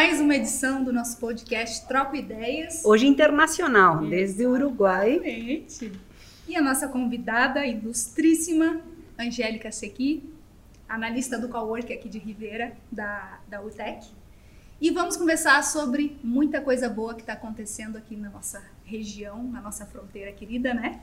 mais uma edição do nosso podcast Troca Ideias. Hoje internacional, desde o Uruguai. Exatamente. E a nossa convidada ilustríssima, Angélica Sequi, analista do Cowork aqui de Ribeira, da, da UTEC. E vamos conversar sobre muita coisa boa que está acontecendo aqui na nossa região, na nossa fronteira querida, né?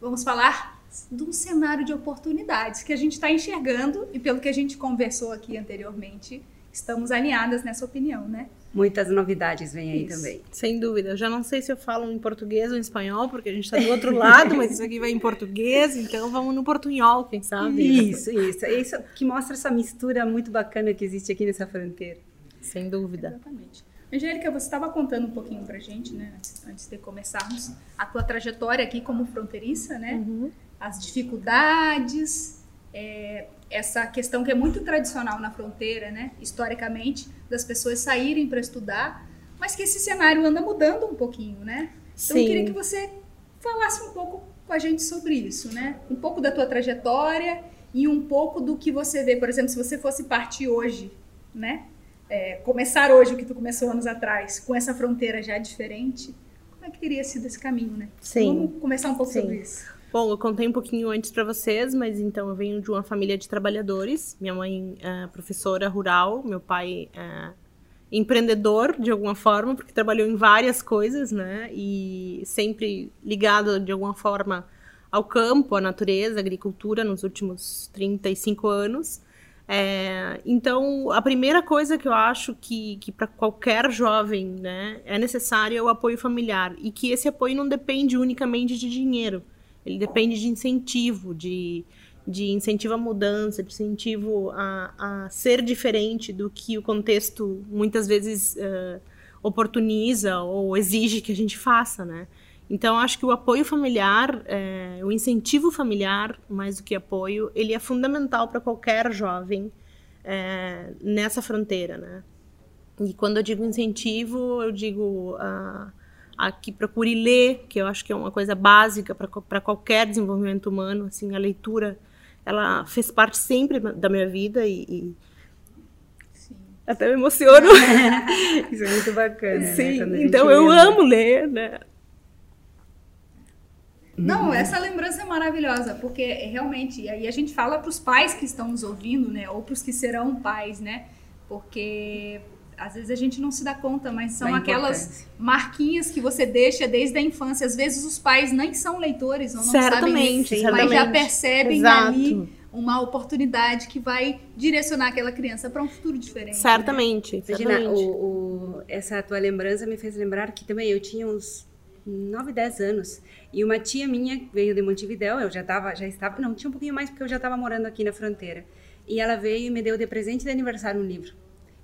Vamos falar de um cenário de oportunidades que a gente está enxergando e pelo que a gente conversou aqui anteriormente, estamos alinhadas nessa opinião, né? Muitas novidades vêm aí isso. também. Sem dúvida. Eu já não sei se eu falo em português ou em espanhol, porque a gente está do outro lado, mas isso aqui vai em português, então vamos no portunhol, quem sabe? Isso, isso. Isso que mostra essa mistura muito bacana que existe aqui nessa fronteira. Sem dúvida. Exatamente. Angélica, você estava contando um pouquinho pra gente, né, antes de começarmos, a tua trajetória aqui como fronteiriça, né? Uhum. As dificuldades, é, essa questão que é muito tradicional na fronteira, né, historicamente, das pessoas saírem para estudar, mas que esse cenário anda mudando um pouquinho, né? Então Sim. eu queria que você falasse um pouco com a gente sobre isso, né? Um pouco da tua trajetória e um pouco do que você vê, por exemplo, se você fosse partir hoje, né? É, começar hoje o que tu começou anos atrás, com essa fronteira já diferente, como é que teria sido esse caminho, né? Sim. Vamos começar um pouco Sim. sobre isso. Bom, eu contei um pouquinho antes para vocês, mas então eu venho de uma família de trabalhadores. Minha mãe é professora rural, meu pai é empreendedor de alguma forma, porque trabalhou em várias coisas, né? E sempre ligado de alguma forma ao campo, à natureza, à agricultura nos últimos 35 anos. É, então, a primeira coisa que eu acho que, que para qualquer jovem né, é necessário é o apoio familiar. E que esse apoio não depende unicamente de dinheiro. Ele depende de incentivo, de, de incentivo à mudança, de incentivo a, a ser diferente do que o contexto muitas vezes uh, oportuniza ou exige que a gente faça, né? Então, acho que o apoio familiar, é, o incentivo familiar, mais do que apoio, ele é fundamental para qualquer jovem é, nessa fronteira, né? E quando eu digo incentivo, eu digo... Uh, a que procure ler, que eu acho que é uma coisa básica para qualquer desenvolvimento humano. Assim, a leitura, ela fez parte sempre da minha vida e, e até me emociono. Isso é muito bacana. Né, Sim, né? então eu amo ler, né? Não, uhum. essa lembrança é maravilhosa, porque realmente, e aí a gente fala para os pais que estão nos ouvindo, né, ou para os que serão pais, né, porque às vezes a gente não se dá conta, mas são aquelas marquinhas que você deixa desde a infância. Às vezes os pais nem são leitores, ou não certamente, sabem, certamente. mas já percebem Exato. ali uma oportunidade que vai direcionar aquela criança para um futuro diferente. Certamente. Né? Imagina, certamente. O, o, essa tua lembrança me fez lembrar que também eu tinha uns 9, 10 anos. E uma tia minha veio de Montevidéu, eu já tava, já estava, não, tinha um pouquinho mais porque eu já estava morando aqui na fronteira. E ela veio e me deu de presente de aniversário um livro.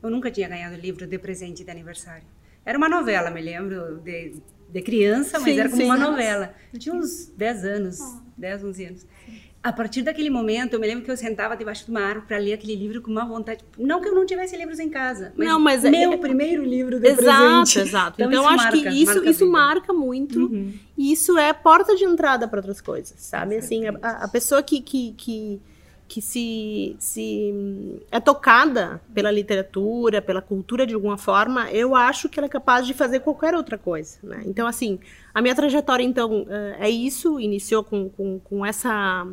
Eu nunca tinha ganhado livro de presente de aniversário. Era uma novela, me lembro, de, de criança, mas sim, era como sim, uma novela. Eu tinha uns 10 anos, oh. 10, 11 anos. A partir daquele momento, eu me lembro que eu sentava debaixo de uma árvore para ler aquele livro com uma vontade. Não que eu não tivesse livros em casa, mas, não, mas é meu é... primeiro livro de exato, presente. Exato, Então, então eu acho marca, que isso marca, isso marca muito. Uhum. E isso é porta de entrada para outras coisas, sabe? Assim, a, a pessoa que, que, que que se, se é tocada pela literatura, pela cultura de alguma forma, eu acho que ela é capaz de fazer qualquer outra coisa. Né? Então, assim, a minha trajetória, então, eh, é isso, iniciou com, com, com essa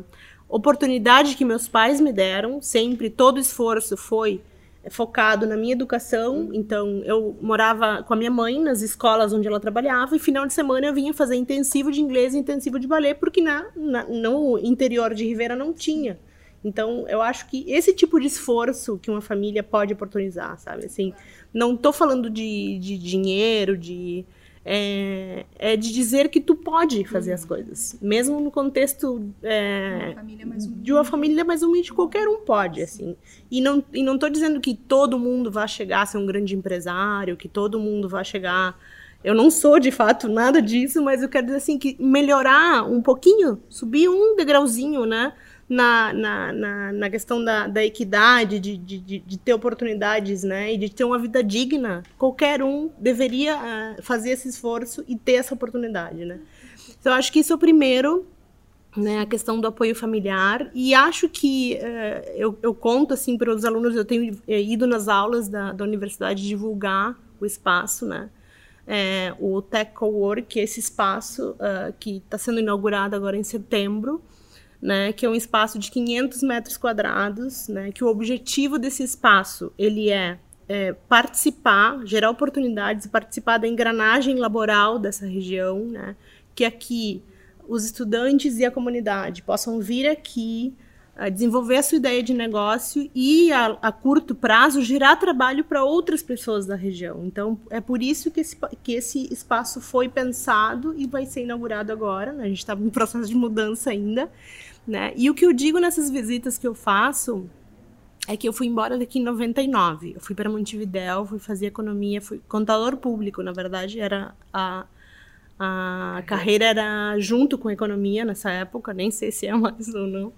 oportunidade que meus pais me deram, sempre, todo esforço foi focado na minha educação, então eu morava com a minha mãe nas escolas onde ela trabalhava e final de semana eu vinha fazer intensivo de inglês e intensivo de balé porque na, na, no interior de Ribeira não tinha. Então, eu acho que esse tipo de esforço que uma família pode oportunizar, sabe? Assim, não estou falando de, de dinheiro, de é, é, de dizer que tu pode fazer as coisas, mesmo no contexto é, uma de uma família mais humilde, qualquer um pode, assim. E não e não estou dizendo que todo mundo vai chegar a ser um grande empresário, que todo mundo vai chegar eu não sou de fato nada disso, mas eu quero dizer assim que melhorar um pouquinho, subir um degrauzinho, né? Na, na, na, na questão da, da equidade, de, de, de, ter oportunidades, né? E de ter uma vida digna, qualquer um deveria uh, fazer esse esforço e ter essa oportunidade, né? Então, acho que isso é o primeiro né, a questão do apoio familiar e acho que uh, eu, eu, conto assim para os alunos eu tenho eh, ido nas aulas da, da universidade divulgar o espaço né é, o Tech Cowork esse espaço uh, que está sendo inaugurado agora em setembro né que é um espaço de 500 metros quadrados né que o objetivo desse espaço ele é, é participar gerar oportunidades participar da engrenagem laboral dessa região né que aqui os estudantes e a comunidade possam vir aqui desenvolver a sua ideia de negócio e a, a curto prazo gerar trabalho para outras pessoas da região. Então é por isso que esse, que esse espaço foi pensado e vai ser inaugurado agora. Né? A gente está em processo de mudança ainda, né? E o que eu digo nessas visitas que eu faço é que eu fui embora daqui em 99. Eu fui para Montevidéu, fui fazer economia, fui contador público, na verdade era a a carreira era junto com economia nessa época, nem sei se é mais ou não.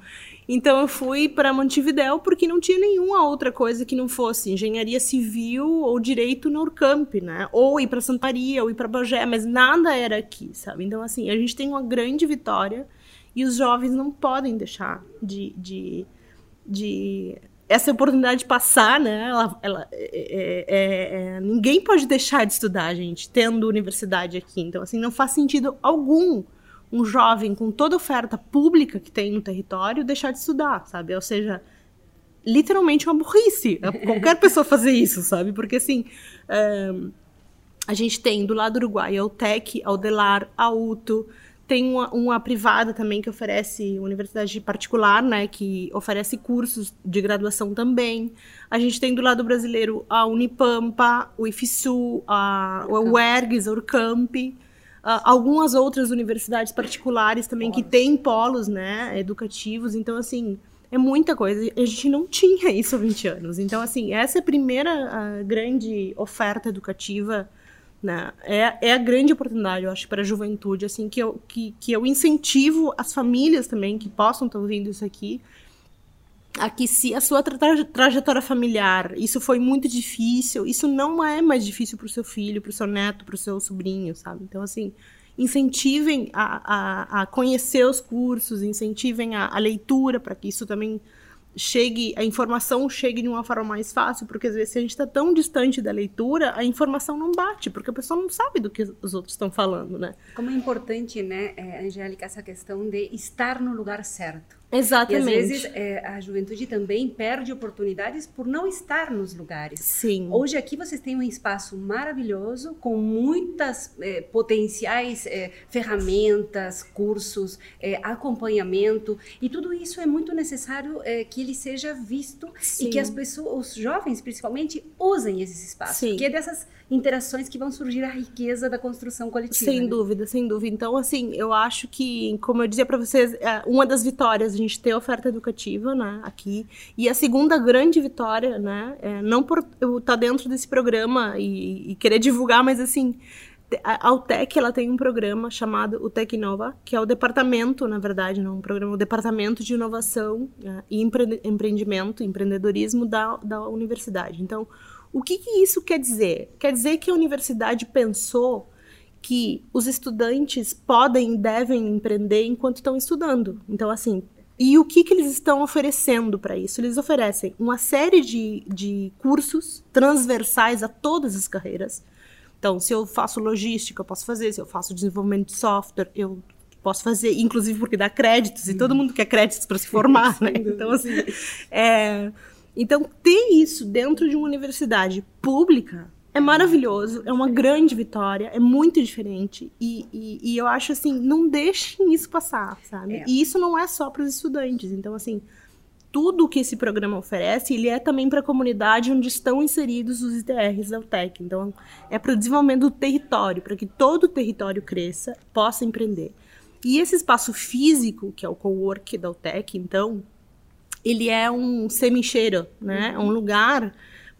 Então eu fui para Montevidéu porque não tinha nenhuma outra coisa que não fosse engenharia civil ou direito no Urcamp, né? Ou ir para Santa Maria, ou ir para Bagé, mas nada era aqui, sabe? Então assim, a gente tem uma grande vitória e os jovens não podem deixar de, de, de essa oportunidade de passar, né? Ela, ela é, é, é, ninguém pode deixar de estudar, gente, tendo universidade aqui. Então, assim, não faz sentido algum um jovem com toda a oferta pública que tem no território deixar de estudar, sabe? Ou seja, literalmente uma burrice. Qualquer pessoa fazer isso, sabe? Porque, assim, um, a gente tem do lado do Uruguai a UTEC, a Udelar, a UTO, tem uma, uma, privada também que oferece, universidade particular, né, que oferece cursos de graduação também. A gente tem do lado brasileiro a Unipampa, o IFSU, a, o UERGS, a Urcamp, algumas outras universidades particulares também que têm polos, né, educativos. Então, assim, é muita coisa. A gente não tinha isso há 20 anos. Então, assim, essa é a primeira a grande oferta educativa né? É, é a grande oportunidade, eu acho, para a juventude, assim, que eu, que, que eu incentivo as famílias também que possam estar ouvindo isso aqui, a que se a sua tra trajetória familiar, isso foi muito difícil, isso não é mais difícil para o seu filho, para o seu neto, para o seu sobrinho, sabe? Então, assim, incentivem a, a, a conhecer os cursos, incentivem a, a leitura para que isso também chegue, a informação chegue de uma forma mais fácil, porque às vezes se a gente está tão distante da leitura, a informação não bate, porque a pessoa não sabe do que os outros estão falando, né? Como é importante, né, é, Angélica, essa questão de estar no lugar certo. Exatamente. E às vezes é, a juventude também perde oportunidades por não estar nos lugares. Sim. Hoje aqui vocês têm um espaço maravilhoso com muitas é, potenciais é, ferramentas, cursos, é, acompanhamento e tudo isso é muito necessário é, que ele seja visto Sim. e que as pessoas, os jovens principalmente, usem esse espaço. Sim. Porque é dessas interações que vão surgir a riqueza da construção coletiva. Sem né? dúvida, sem dúvida. Então, assim, eu acho que, como eu dizia para vocês, é, uma das vitórias gente ter oferta educativa, né, aqui, e a segunda grande vitória, né, é, não por eu estar tá dentro desse programa e, e querer divulgar, mas assim, a UTEC ela tem um programa chamado o Tecnova, que é o departamento, na verdade, não um programa, o departamento de inovação né, e empreendimento, empreendedorismo da, da universidade. Então, o que, que isso quer dizer? Quer dizer que a universidade pensou que os estudantes podem e devem empreender enquanto estão estudando. Então, assim, e o que, que eles estão oferecendo para isso? Eles oferecem uma série de, de cursos transversais a todas as carreiras. Então, se eu faço logística, eu posso fazer. Se eu faço desenvolvimento de software, eu posso fazer. Inclusive porque dá créditos, e todo mundo quer créditos para se formar, né? Então, assim, é então, ter isso dentro de uma universidade pública é maravilhoso, é uma grande vitória, é muito diferente. E, e, e eu acho assim, não deixem isso passar, sabe? É. E isso não é só para os estudantes. Então, assim, tudo que esse programa oferece, ele é também para a comunidade onde estão inseridos os ITRs da UTEC. Então, é para o desenvolvimento do território, para que todo o território cresça, possa empreender. E esse espaço físico, que é o co-work da UTEC, então, ele é um semencheiro, né? É um lugar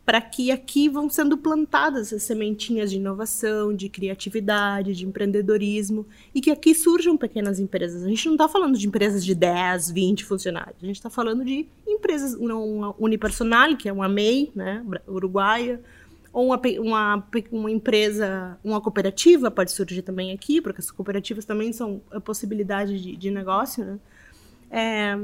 para que aqui vão sendo plantadas as sementinhas de inovação, de criatividade, de empreendedorismo e que aqui surjam pequenas empresas. A gente não está falando de empresas de 10, 20 funcionários, a gente está falando de empresas, uma unipersonal, que é uma MEI, né, uruguaia, ou uma, uma, uma empresa, uma cooperativa pode surgir também aqui, porque as cooperativas também são a possibilidade de, de negócio, né? É,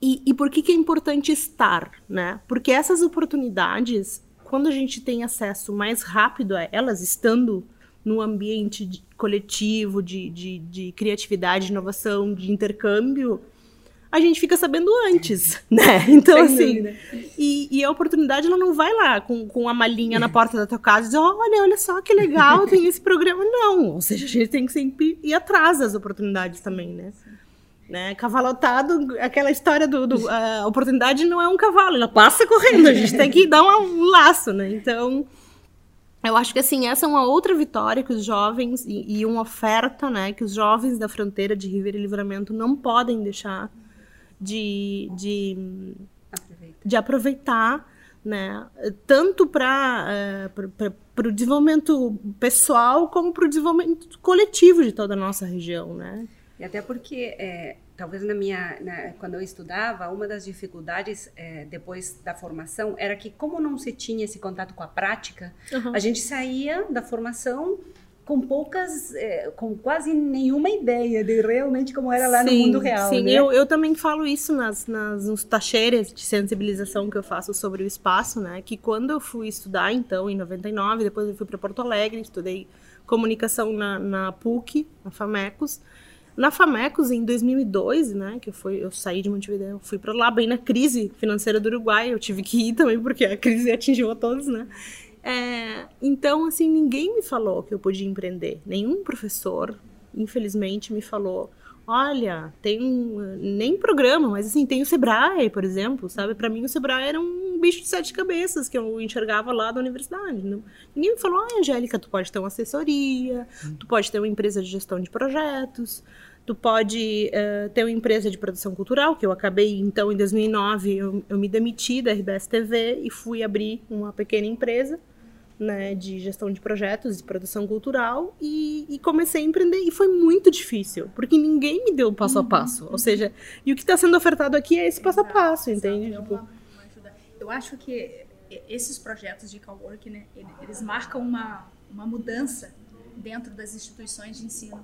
e, e por que, que é importante estar, né? Porque essas oportunidades, quando a gente tem acesso mais rápido a elas, estando no ambiente de, coletivo de, de, de criatividade, inovação, de intercâmbio, a gente fica sabendo antes, né? Então, assim, e, e, a oportunidade, ela não vai lá com, com a malinha na porta da tua casa e dizer, olha, olha só que legal, tem esse programa. Não, ou seja, a gente tem que sempre ir atrás das oportunidades também, né? Né? Cavalotado, aquela história do, do, a oportunidade não é um cavalo, ela passa correndo, a gente tem que dar um, um laço, né? Então, eu acho que assim, essa é uma outra vitória que os jovens, e, e uma oferta, né, que os jovens da fronteira de Ribeira e Livramento não podem deixar de, de, de aproveitar, né? Tanto para uh, o desenvolvimento pessoal como para o desenvolvimento coletivo de toda a nossa região, né? E até porque, é, talvez na minha, na, quando eu estudava, uma das dificuldades é, depois da formação era que, como não se tinha esse contato com a prática, uhum. a gente saía da formação com poucas, é, com quase nenhuma ideia de realmente como era lá sim, no mundo real. Sim, né? eu, eu também falo isso nas, nas nos tacheiras de sensibilização que eu faço sobre o espaço, né? Que quando eu fui estudar, então, em 99, depois eu fui para Porto Alegre, estudei comunicação na, na PUC, na FAMECOS. Na FAMECOS, em 2002, né, que eu, fui, eu saí de Montevideo, fui para lá bem na crise financeira do Uruguai, eu tive que ir também porque a crise atingiu a todos, né? É, então, assim, ninguém me falou que eu podia empreender. Nenhum professor, infelizmente, me falou: olha, tem um, nem programa, mas assim, tem o Sebrae, por exemplo, sabe? Para mim, o Sebrae era um bicho de sete cabeças que eu enxergava lá da universidade. Não? Ninguém me falou: ah, Angélica, tu pode ter uma assessoria, tu pode ter uma empresa de gestão de projetos. Tu pode uh, ter uma empresa de produção cultural, que eu acabei, então, em 2009, eu, eu me demiti da RBS TV e fui abrir uma pequena empresa né, de gestão de projetos e produção cultural e, e, comecei a empreender. E foi muito difícil porque ninguém me deu o passo a uhum. passo. Ou seja e o que está sendo ofertado aqui é esse passo a passo entende? Tipo... uma, uma eu acho que esses projetos de coworking né, eles marcam uma, uma mudança dentro das instituições de ensino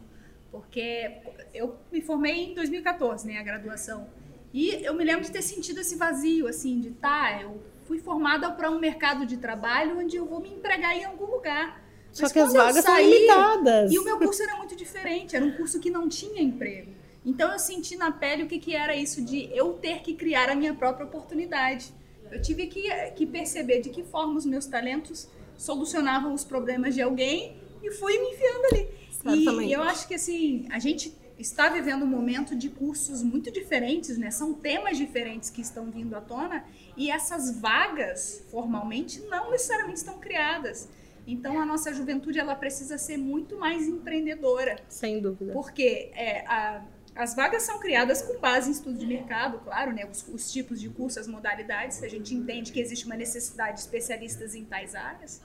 porque eu me formei em 2014 né a graduação e eu me lembro de ter sentido esse vazio assim de tá eu fui formada para um mercado de trabalho onde eu vou me empregar em algum lugar. Só Mas que as vagas saí, são limitadas. E o meu curso era muito diferente, era um curso que não tinha emprego. Então eu senti na pele o que, que era isso de eu ter que criar a minha própria oportunidade. Eu tive que, que perceber de que forma os meus talentos solucionavam os problemas de alguém e fui me enfiando ali. E, e eu acho que assim, a gente está vivendo um momento de cursos muito diferentes, né? São temas diferentes que estão vindo à tona e essas vagas, formalmente, não necessariamente estão criadas. Então, a nossa juventude ela precisa ser muito mais empreendedora. Sem dúvida. Porque é, a, as vagas são criadas com base em estudo de mercado, claro, né? Os, os, tipos de curso, as modalidades. A gente entende que existe uma necessidade de especialistas em tais áreas.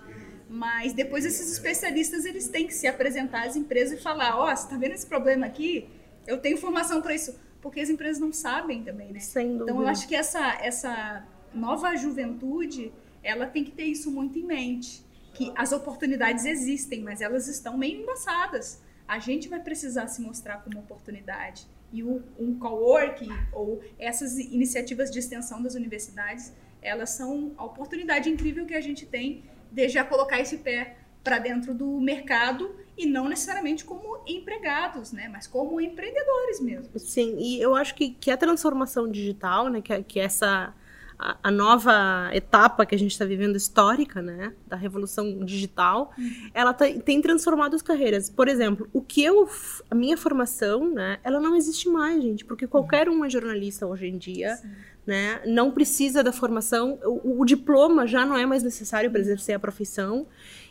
Mas depois esses especialistas eles têm que se apresentar às empresas e falar: ó, oh, você está vendo esse problema aqui? Eu tenho formação para isso. Porque as empresas não sabem também, né? Sem dúvida. Então, eu acho que essa, essa nova juventude, ela tem que ter isso muito em mente. Que as oportunidades existem, mas elas estão meio embaçadas. A gente vai precisar se mostrar como oportunidade. E o, um coworking ou essas iniciativas de extensão das universidades, elas são a oportunidade incrível que a gente tem de já colocar esse pé para dentro do mercado e não necessariamente como empregados, né, mas como empreendedores mesmo. Sim, e eu acho que, que a transformação digital, né, que, que essa a, a nova etapa que a gente está vivendo histórica, né, da revolução digital, uhum. ela tá, tem transformado as carreiras. Por exemplo, o que eu, a minha formação, né, ela não existe mais, gente, porque qualquer um é jornalista hoje em dia. Sim. Né? Não precisa da formação, o, o diploma já não é mais necessário para exercer a profissão.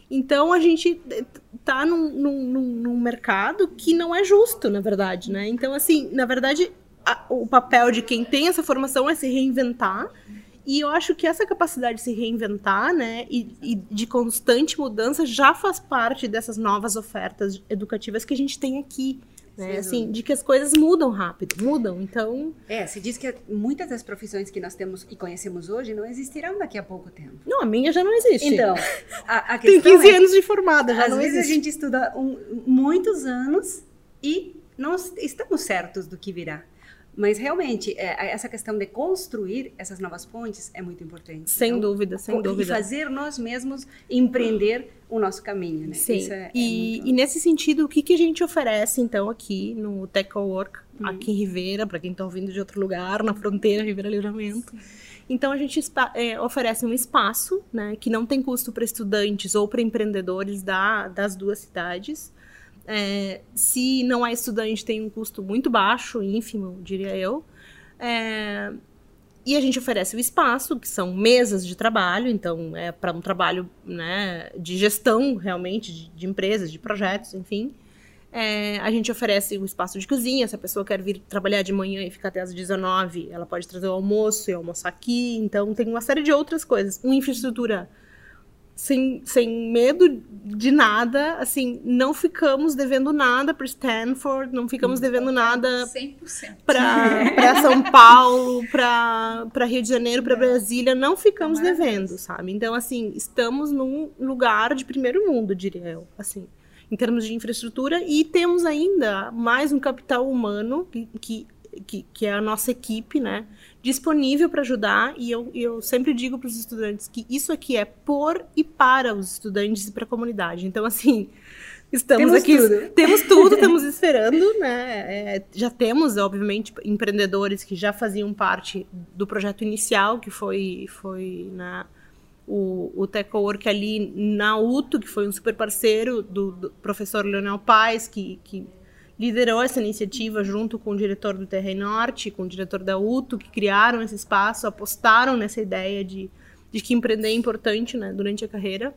Então a gente está num, num, num, mercado que não é justo, na verdade, né? Então, assim, na verdade, a, o papel de quem tem essa formação é se reinventar. E eu acho que essa capacidade de se reinventar, né, e, e, de constante mudança já faz parte dessas novas ofertas educativas que a gente tem aqui, Né? Assim, de que as coisas mudam rápido, mudam. Então. É, se diz que muitas das profissões que nós temos e conhecemos hoje não existirão daqui a pouco tempo. Não, a minha já não existe. Então, a, a Tem 15 é, anos de formada, já às não vezes existe. a gente estuda um, muitos anos e não estamos certos do que virá. Mas realmente, é, essa questão de construir essas novas pontes é muito importante. Sem então, dúvida, sem dúvida. E fazer nós mesmos empreender o nosso caminho, né? Sim. É, e, é muito... e, nesse sentido, o que, que a gente oferece, então, aqui no Tech Work, hum. aqui em Ribeira, para quem está ouvindo de outro lugar, na fronteira Ribeira Livramento. Então, a gente é, oferece um espaço, né, que não tem custo para estudantes ou para empreendedores da, das duas cidades, é, se não é estudante, tem um custo muito baixo, ínfimo, diria eu. É, e a gente oferece o espaço, que são mesas de trabalho, então é para um trabalho né, de gestão realmente de, de empresas, de projetos, enfim. É, a gente oferece o espaço de cozinha, se a pessoa quer vir trabalhar de manhã e ficar até às 19, ela pode trazer o almoço e almoçar aqui. Então, tem uma série de outras coisas. Uma infraestrutura sem, sem medo de nada, assim, não ficamos devendo nada para Stanford, não ficamos devendo nada para São Paulo, para Rio de Janeiro, para Brasília, não ficamos devendo, sabe? Então, assim, estamos num lugar de primeiro mundo, diria eu, assim, em termos de infraestrutura, e temos ainda mais um capital humano que, que, que, que é a nossa equipe, né? Disponível para ajudar e eu, eu sempre digo para os estudantes que isso aqui é por e para os estudantes e para a comunidade. Então, assim, estamos temos aqui, tudo. temos tudo, estamos esperando, né? É, já temos, obviamente, empreendedores que já faziam parte do projeto inicial, que foi, foi na o, o TechWork ali na UTO, que foi um super parceiro do, do professor Leonel Paes, que, que liderou essa iniciativa junto com o diretor do Terra Norte, com o diretor da UTO, que criaram esse espaço, apostaram nessa ideia de, de que empreender é importante né, durante a carreira.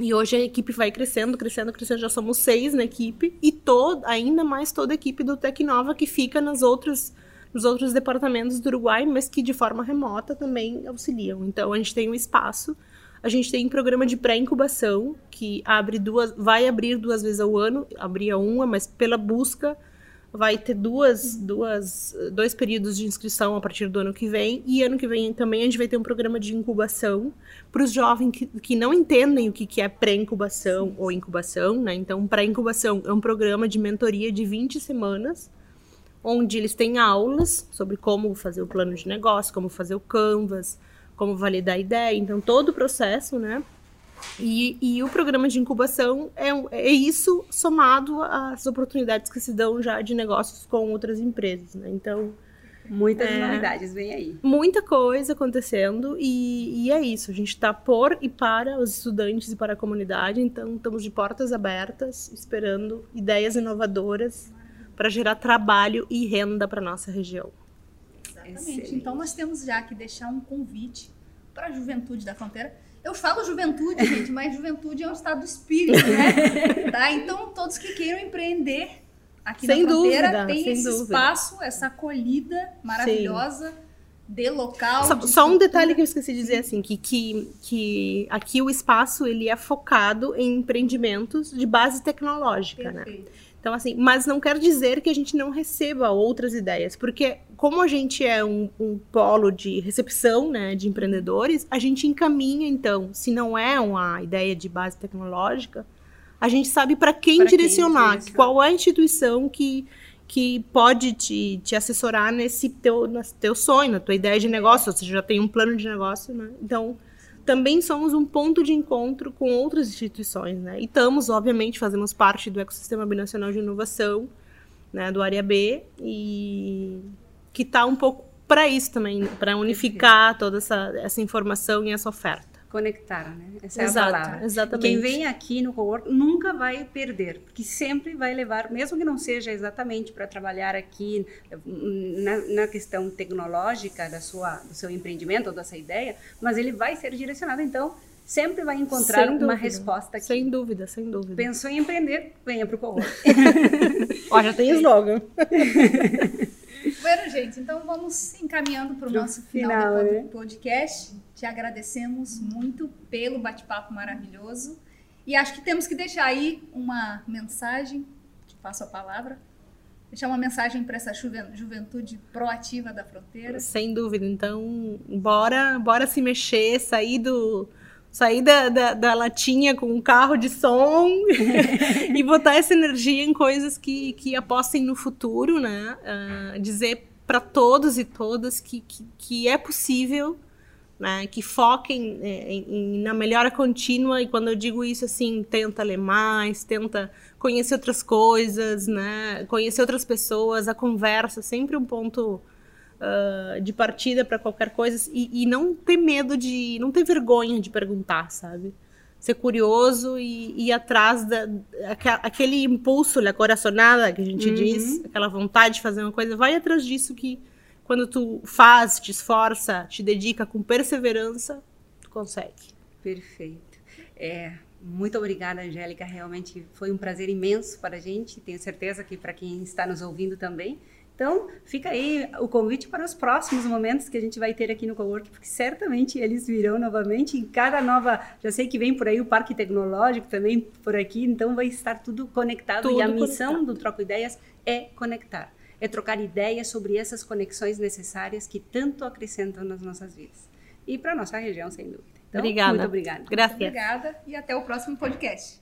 E hoje a equipe vai crescendo, crescendo, crescendo. Já somos seis na equipe e todo, ainda mais toda a equipe do Tecnova que fica nas outras, nos outros departamentos do Uruguai, mas que de forma remota também auxiliam. Então a gente tem um espaço a gente tem um programa de pré-incubação que abre duas, vai abrir duas vezes ao ano, abria uma, mas pela busca vai ter duas, duas, dois períodos de inscrição a partir do ano que vem. E ano que vem também a gente vai ter um programa de incubação para os jovens que, que não entendem o que, que é pré-incubação ou incubação, né? Então, pré-incubação é um programa de mentoria de 20 semanas, onde eles têm aulas sobre como fazer o plano de negócio, como fazer o Canvas, como validar a ideia, então todo o processo, né? E, e o programa de incubação é, é isso somado às oportunidades que se dão já de negócios com outras empresas, né? Então, Muitas é, novidades vem aí. Muita coisa acontecendo e, e é isso. A gente está por e para os estudantes e para a comunidade, então estamos de portas abertas, esperando ideias inovadoras para gerar trabalho e renda para nossa região. Exatamente. Excelente. Então nós temos já que deixar um convite para a juventude da fronteira. Eu falo juventude, gente, mas juventude é um estado do espírito, né? tá? Então todos que queiram empreender aqui sem na fronteira dúvida, tem esse dúvida. espaço, essa acolhida maravilhosa. Sim. De local. Só, de só um detalhe que eu esqueci de dizer assim, que, que, que aqui o espaço ele é focado em empreendimentos de base tecnológica, né? Perfeito. né? Então, assim, mas não quer dizer que a gente não receba outras ideias, porque como a gente é um, um polo de recepção, né, de empreendedores, a gente encaminha, então, se não é uma ideia de base tecnológica, a gente sabe para quem, quem, direcionar, qual é a instituição que, que pode te, te assessorar nesse teu, nesse teu sonho, na tua ideia de negócio, ou seja, já tem um plano de negócio, né? Então, também somos um ponto de encontro com outras instituições, né? E estamos, obviamente, fazemos parte do ecossistema binacional de inovação, né, do área B, e que está um pouco para isso também, para unificar toda essa, essa informação e essa oferta conectar, né? Essa é Exato, a palavra. Exatamente. Quem vem aqui no cowork nunca vai perder, porque sempre vai levar, mesmo que não seja exatamente para trabalhar aqui na, na, questão tecnológica da sua, do seu empreendimento ou da sua ideia, mas ele vai ser direcionado, então sempre vai encontrar uma resposta aqui. Sem dúvida, sem dúvida. Pensou em empreender? Venha para o cowork. Ó, já tem slogan. Bueno, gente, então vamos encaminhando para o nosso final, final do né? podcast. Te agradecemos muito pelo bate-papo maravilhoso. E acho que temos que deixar aí uma mensagem, te passo a palavra, deixar uma mensagem para essa juventude proativa da fronteira? Sem dúvida. Então, bora, bora se mexer, sair do sair da, da, da, latinha com um carro de som e botar essa energia em coisas que, que apostem no futuro, né? Uh, dizer para todos e todas que, que, que é possível né, que foquem é, em, em, na melhora contínua. E quando eu digo isso assim tenta ler mais tenta conhecer outras coisas né? Conhecer outras pessoas a conversa sempre um ponto uh, de partida para qualquer coisa e, e, não ter medo de não ter vergonha de perguntar sabe ser curioso e ir atrás da aquele impulso a coraçonada que a gente uhum. diz aquela vontade de fazer uma coisa vai atrás disso que quando tu faz, te esforça, te dedica com perseverança, tu consegue. Perfeito. É, muito obrigada, Angélica. Realmente foi um prazer imenso para a gente. Tenho certeza que para quem está nos ouvindo também. Então, fica aí o convite para os próximos momentos que a gente vai ter aqui no Cowork, porque certamente eles virão novamente em cada nova. Já sei que vem por aí o Parque Tecnológico também por aqui, então vai estar tudo conectado. Tudo e a missão conectado. do Troco Ideias é conectar é trocar ideias sobre essas conexões necessárias que tanto acrescentam nas nossas vidas. E para a nossa região, sem dúvida. Então, obrigada. Muito obrigada. Graças. Obrigada e até o próximo podcast.